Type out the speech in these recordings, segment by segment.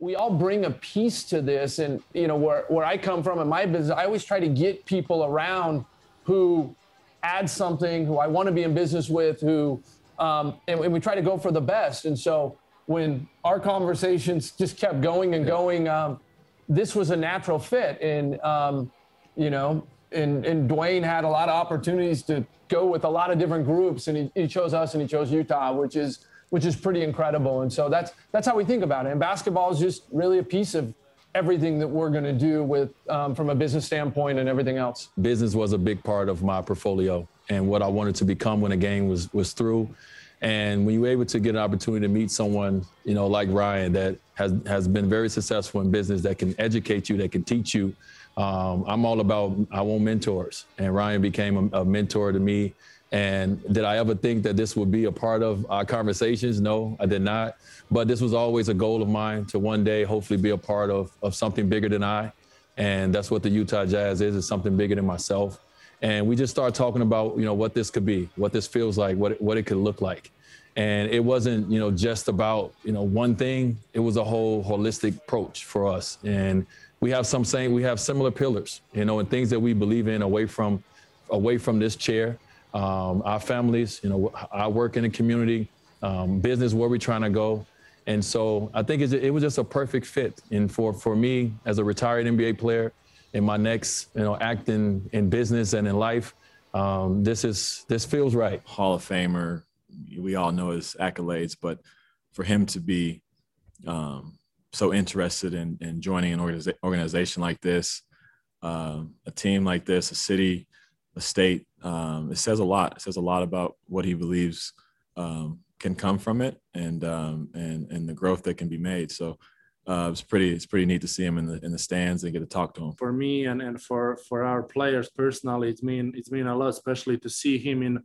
we all bring a piece to this. And, you know, where, where I come from in my business, I always try to get people around who add something, who I want to be in business with, who, um, and, and, we try to go for the best. And so when our conversations just kept going and going, um, this was a natural fit. And, um, you know, and, and Dwyane had a lot of opportunities to go with a lot of different groups, and he, he chose us and he chose Utah, which is which is pretty incredible. And so that's that's how we think about it. And basketball is just really a piece of everything that we're going to do with um, from a business standpoint and everything else. Business was a big part of my portfolio and what I wanted to become when the game was was through. And when you're able to get an opportunity to meet someone, you know, like Ryan, that has has been very successful in business, that can educate you, that can teach you. Um, I'm all about I want mentors, and Ryan became a, a mentor to me and did I ever think that this would be a part of our conversations? No, I did not. But this was always a goal of mine to one day hopefully be a part of, of something bigger than I. And that's what the Utah Jazz is, is something bigger than myself. And we just started talking about, you know, what this could be, what this feels like, what what it could look like. And it wasn't, you know, just about, you know, one thing. It was a whole holistic approach for us. And we have some saying we have similar pillars, you know, and things that we believe in away from away from this chair um, our families, you know, I work in the community, um, business, where we're trying to go. And so I think it was just a perfect fit. And for, for me, as a retired NBA player, in my next, you know, act in, in business and in life, um, this is this feels right. Hall of Famer, we all know his accolades, but for him to be um, so interested in, in joining an organiza- organization like this, uh, a team like this, a city, a state um, it says a lot. It says a lot about what he believes um, can come from it and um, and and the growth that can be made. So uh, it's pretty it's pretty neat to see him in the in the stands and get to talk to him. For me and, and for for our players personally, it's mean it's mean a lot, especially to see him in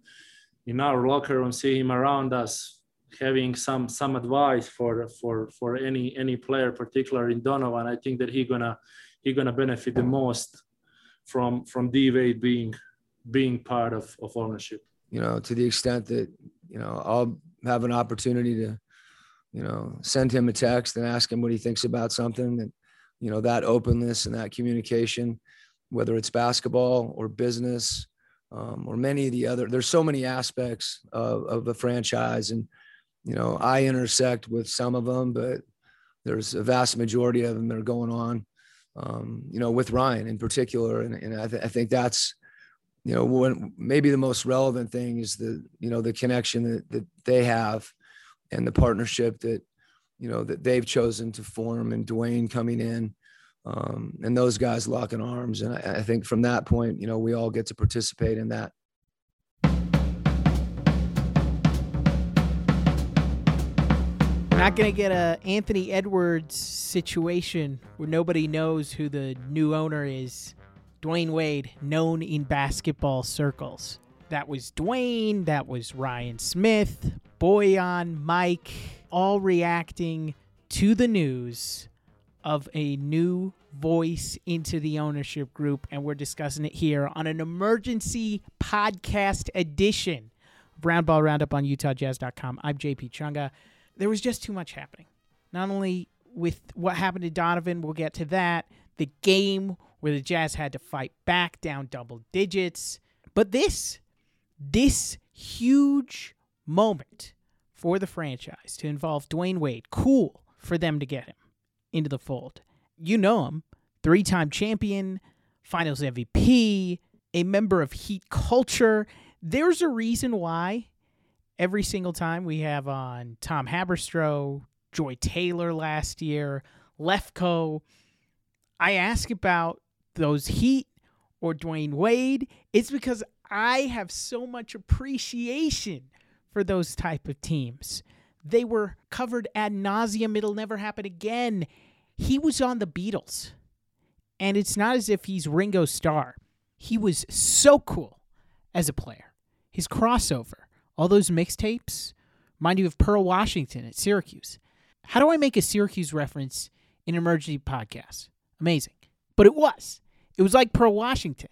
in our locker room, see him around us, having some some advice for for for any any player, particularly in Donovan. I think that he gonna he gonna benefit the most from from D Wade being being part of, of ownership. You know, to the extent that, you know, I'll have an opportunity to, you know, send him a text and ask him what he thinks about something and, you know, that openness and that communication, whether it's basketball or business um, or many of the other, there's so many aspects of, of the franchise. And, you know, I intersect with some of them, but there's a vast majority of them that are going on, um, you know, with Ryan in particular. And, and I, th- I think that's, you know when maybe the most relevant thing is the you know the connection that, that they have and the partnership that you know that they've chosen to form and Dwyane coming in um, and those guys locking arms. And I, I think from that point you know we all get to participate in that. Not going to get a Anthony Edwards situation where nobody knows who the new owner is Dwyane Wade, known in basketball circles. That was Dwyane, that was Ryan Smith, Bojan, Mike, all reacting to the news of a new voice into the ownership group. And we're discussing it here on an emergency podcast edition of Roundball Roundup on UtahJazz.com. I'm JP Chunga. There was just too much happening. Not only with what happened to Donovan, we'll get to that, the game where the Jazz had to fight back down double digits. But this, this huge moment for the franchise to involve Dwyane Wade, cool for them to get him into the fold. You know him, three time champion, finals MVP, a member of Heat culture. There's a reason why every single time we have on Tom Haberstroh, Joy Taylor last year, Lefko, I ask about those Heat or Dwyane Wade, it's because I have so much appreciation for those type of teams. They were covered ad nauseum. It'll never happen again. He was on the Beatles. And it's not as if he's Ringo Starr. He was so cool as a player. His crossover, all those mixtapes, mind you of Pearl Washington at Syracuse. How do I make a Syracuse reference in an emergency podcast? Amazing. But it was. It was like Pearl Washington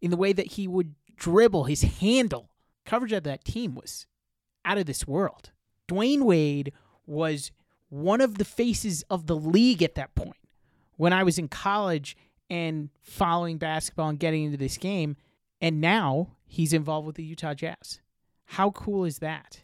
in the way that he would dribble, his handle. Coverage of that team was out of this world. Dwyane Wade was one of the faces of the league at that point. When I was in college and following basketball and getting into this game, and now he's involved with the Utah Jazz. How cool is that?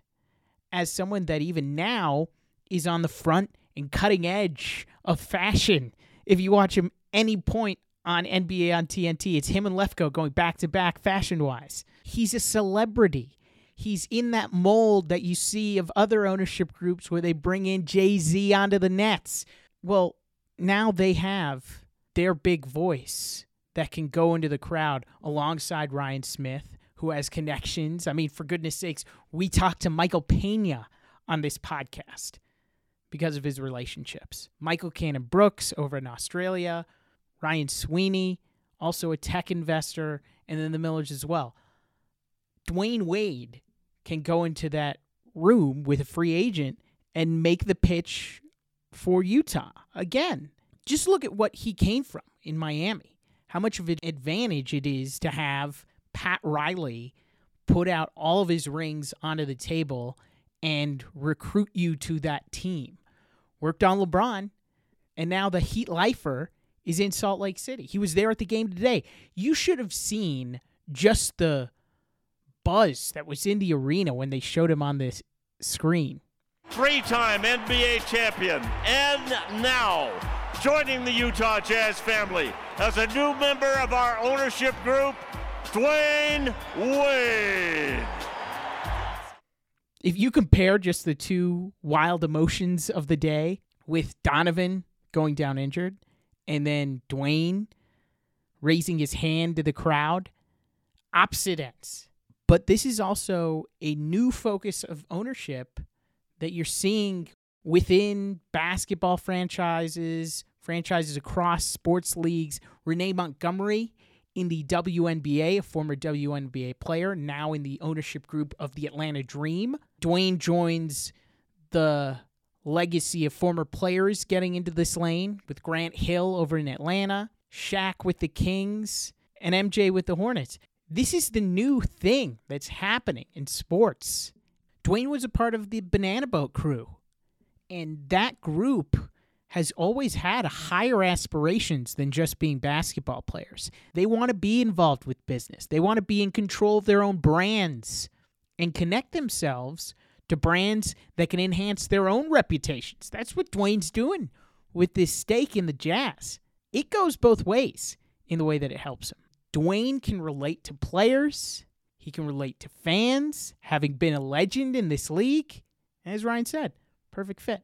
As someone that even now is on the front and cutting edge of fashion. If you watch him any point on NBA on TNT, it's him and Lefko going back to back fashion wise. He's a celebrity. He's in that mold that you see of other ownership groups where they bring in Jay Z onto the Nets. Well, now they have their big voice that can go into the crowd alongside Ryan Smith, who has connections. I mean, for goodness sakes, we talked to Michael Pena on this podcast because of his relationships. Michael Cannon-Brookes over in Australia, Ryan Sweeney, also a tech investor, and then the Millers as well. Dwyane Wade can go into that room with a free agent and make the pitch for Utah. Again, just look at what he came from in Miami. How much of an advantage it is to have Pat Riley put out all of his rings onto the table and recruit you to that team. Worked on LeBron, and now the Heat lifer is in Salt Lake City. He was there at the game today. You should have seen just the buzz that was in the arena when they showed him on this screen. Three time NBA champion, and now joining the Utah Jazz family as a new member of our ownership group, Dwyane Wade. If you compare just the two wild emotions of the day with Donovan going down injured and then Dwyane raising his hand to the crowd, opposite ends. But this is also a new focus of ownership that you're seeing within basketball franchises, franchises across sports leagues. Renee Montgomery in the WNBA, a former WNBA player, now in the ownership group of the Atlanta Dream. Dwyane joins the legacy of former players getting into this lane with Grant Hill over in Atlanta, Shaq with the Kings, and MJ with the Hornets. This is the new thing that's happening in sports. Dwyane was a part of the Banana Boat crew, and that group has always had higher aspirations than just being basketball players. They want to be involved with business, they want to be in control of their own brands and connect themselves to brands that can enhance their own reputations. That's what Dwyane's doing with this stake in the Jazz. It goes both ways in the way that it helps him. Dwyane can relate to players, he can relate to fans, having been a legend in this league. As Ryan said, perfect fit.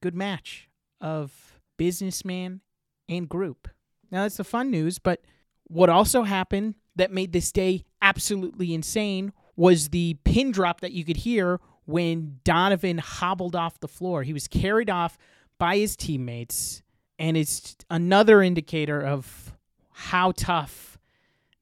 Good match of businessman and group. Now, that's the fun news, but what also happened that made this day absolutely insane was the pin drop that you could hear when Donovan hobbled off the floor. He was carried off by his teammates, and it's another indicator of how tough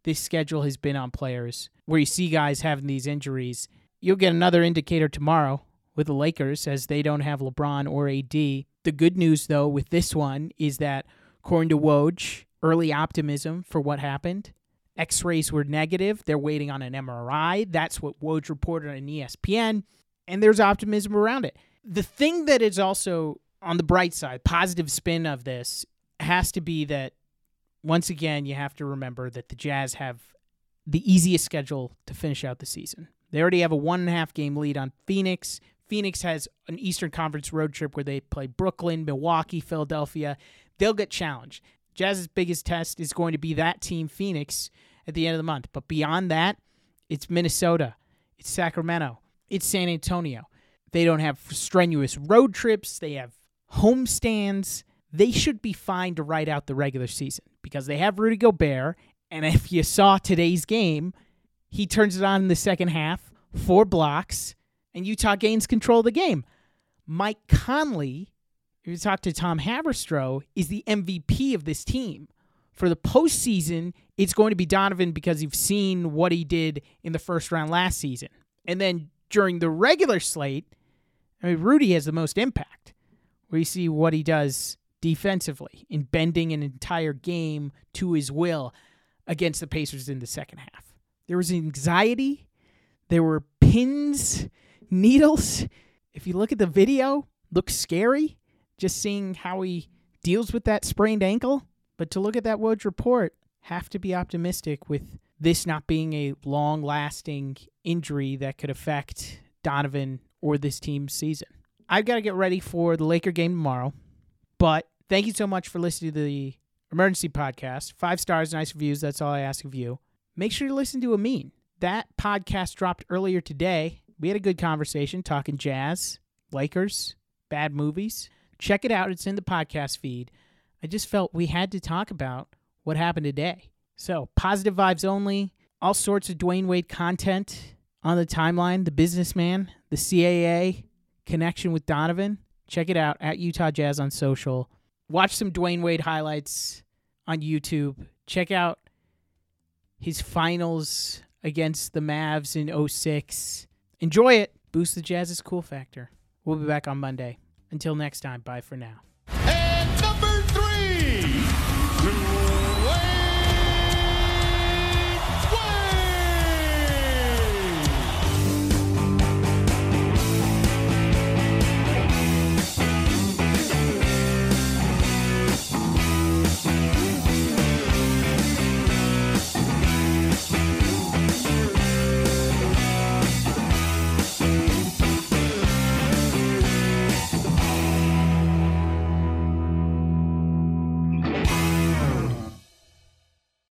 this schedule has been on players. Where you see guys having these injuries, you'll get another indicator tomorrow with the Lakers as they don't have LeBron or AD. The good news, though, with this one is that according to Woj, early optimism for what happened. X rays were negative. They're waiting on an MRI. That's what Woj reported on ESPN and there's optimism around it. The thing that is also on the bright side, positive spin of this has to be that once again, you have to remember that the Jazz have the easiest schedule to finish out the season. They already have a one and a half game lead on Phoenix. Phoenix has an Eastern Conference road trip where they play Brooklyn, Milwaukee, Philadelphia. They'll get challenged. Jazz's biggest test is going to be that team, Phoenix, at the end of the month. But beyond that, it's Minnesota, it's Sacramento, it's San Antonio. They don't have strenuous road trips, they have home stands. They should be fine to ride out the regular season because they have Rudy Gobert. And if you saw today's game, he turns it on in the second half, four blocks, and Utah gains control of the game. Mike Conley, if you talk to Tom Haberstroh, is the MVP of this team. For the postseason, it's going to be Donovan because you've seen what he did in the first round last season. And then during the regular slate, I mean, Rudy has the most impact. We see what he does defensively in bending an entire game to his will against the Pacers in the second half. There was anxiety. There were pins, needles. If you look at the video, looks scary. just seeing how he deals with that sprained ankle. But to look at that Woj report, have to be optimistic with this not being a long lasting injury that could affect Donovan or this team's season. I've got to get ready for the Laker game tomorrow. But thank you so much for listening to the emergency podcast. Five stars, nice reviews. That's all I ask of you. Make sure to listen to Amin. That podcast dropped earlier today. We had a good conversation talking jazz, Lakers, bad movies. Check it out. It's in the podcast feed. I just felt we had to talk about what happened today. So, positive vibes only, all sorts of Dwyane Wade content on the timeline, the businessman, the CAA connection with Donovan. Check it out at Utah Jazz on social. Watch some Dwyane Wade highlights on YouTube. Check out his finals against the Mavs in 06. Enjoy it. Boost the Jazz's cool factor. We'll be back on Monday. Until next time, bye for now.